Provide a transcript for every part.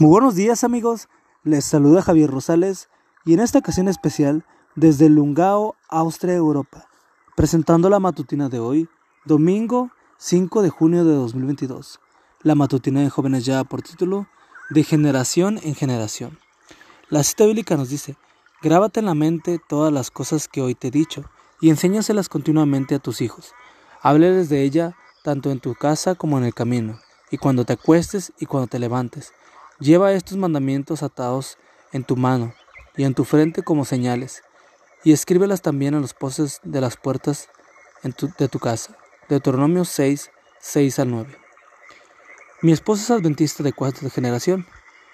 Muy buenos días amigos, les saluda Javier Rosales y en esta ocasión especial desde Lungao, Austria, Europa, presentando la matutina de hoy, domingo 5 de junio de 2022. La matutina de jóvenes ya por título De generación en generación. La cita bíblica nos dice, grábate en la mente todas las cosas que hoy te he dicho y enséñaselas continuamente a tus hijos. Hábleles de ella tanto en tu casa como en el camino, y cuando te acuestes y cuando te levantes Lleva estos mandamientos atados en tu mano y en tu frente como señales, y escríbelas también en los postes de las puertas de tu casa. Deuteronomio 6, 6 al 9. Mi esposa es adventista de cuarta generación.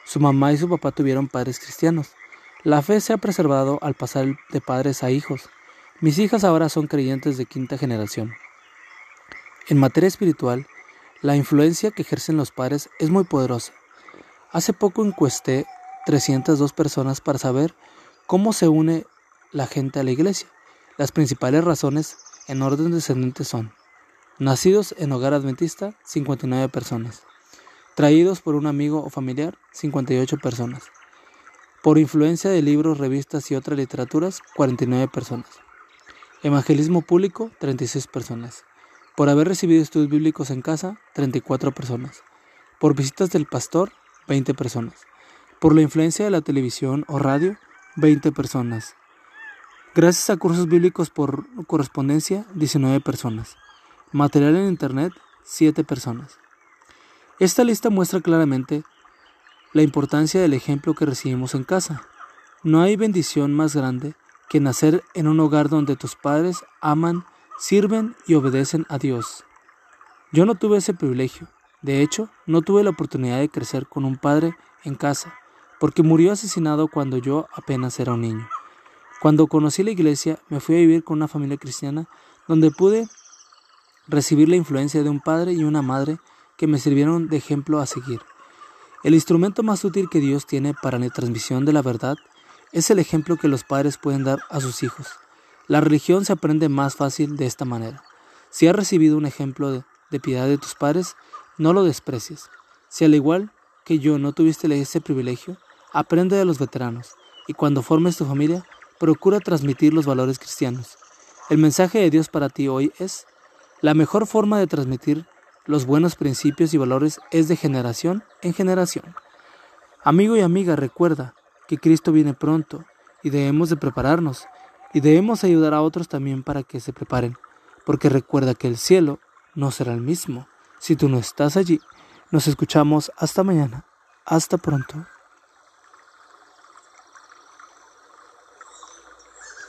Su mamá y su papá tuvieron padres cristianos. La fe se ha preservado al pasar de padres a hijos. Mis hijas ahora son creyentes de quinta generación. En materia espiritual, la influencia que ejercen los padres es muy poderosa. Hace poco encuesté 302 personas para saber cómo se une la gente a la iglesia. Las principales razones en orden descendente son nacidos en hogar adventista 59 personas, traídos por un amigo o familiar 58 personas, por influencia de libros, revistas y otras literaturas 49 personas, evangelismo público 36 personas, por haber recibido estudios bíblicos en casa 34 personas, por visitas del pastor 20 personas. Por la influencia de la televisión o radio, 20 personas. Gracias a cursos bíblicos por correspondencia, 19 personas. Material en Internet, 7 personas. Esta lista muestra claramente la importancia del ejemplo que recibimos en casa. No hay bendición más grande que nacer en un hogar donde tus padres aman, sirven y obedecen a Dios. Yo no tuve ese privilegio, de hecho, no tuve la oportunidad de crecer con un padre en casa, porque murió asesinado cuando yo apenas era un niño. Cuando conocí la iglesia, me fui a vivir con una familia cristiana donde pude recibir la influencia de un padre y una madre que me sirvieron de ejemplo a seguir. El instrumento más útil que Dios tiene para la transmisión de la verdad es el ejemplo que los padres pueden dar a sus hijos. La religión se aprende más fácil de esta manera. Si has recibido un ejemplo de, de piedad de tus padres, no lo desprecies. Si al igual que yo no tuviste ese privilegio, aprende de los veteranos y cuando formes tu familia, procura transmitir los valores cristianos. El mensaje de Dios para ti hoy es, la mejor forma de transmitir los buenos principios y valores es de generación en generación. Amigo y amiga, recuerda que Cristo viene pronto y debemos de prepararnos y debemos ayudar a otros también para que se preparen, porque recuerda que el cielo no será el mismo si tú no estás allí. Nos escuchamos hasta mañana. Hasta pronto.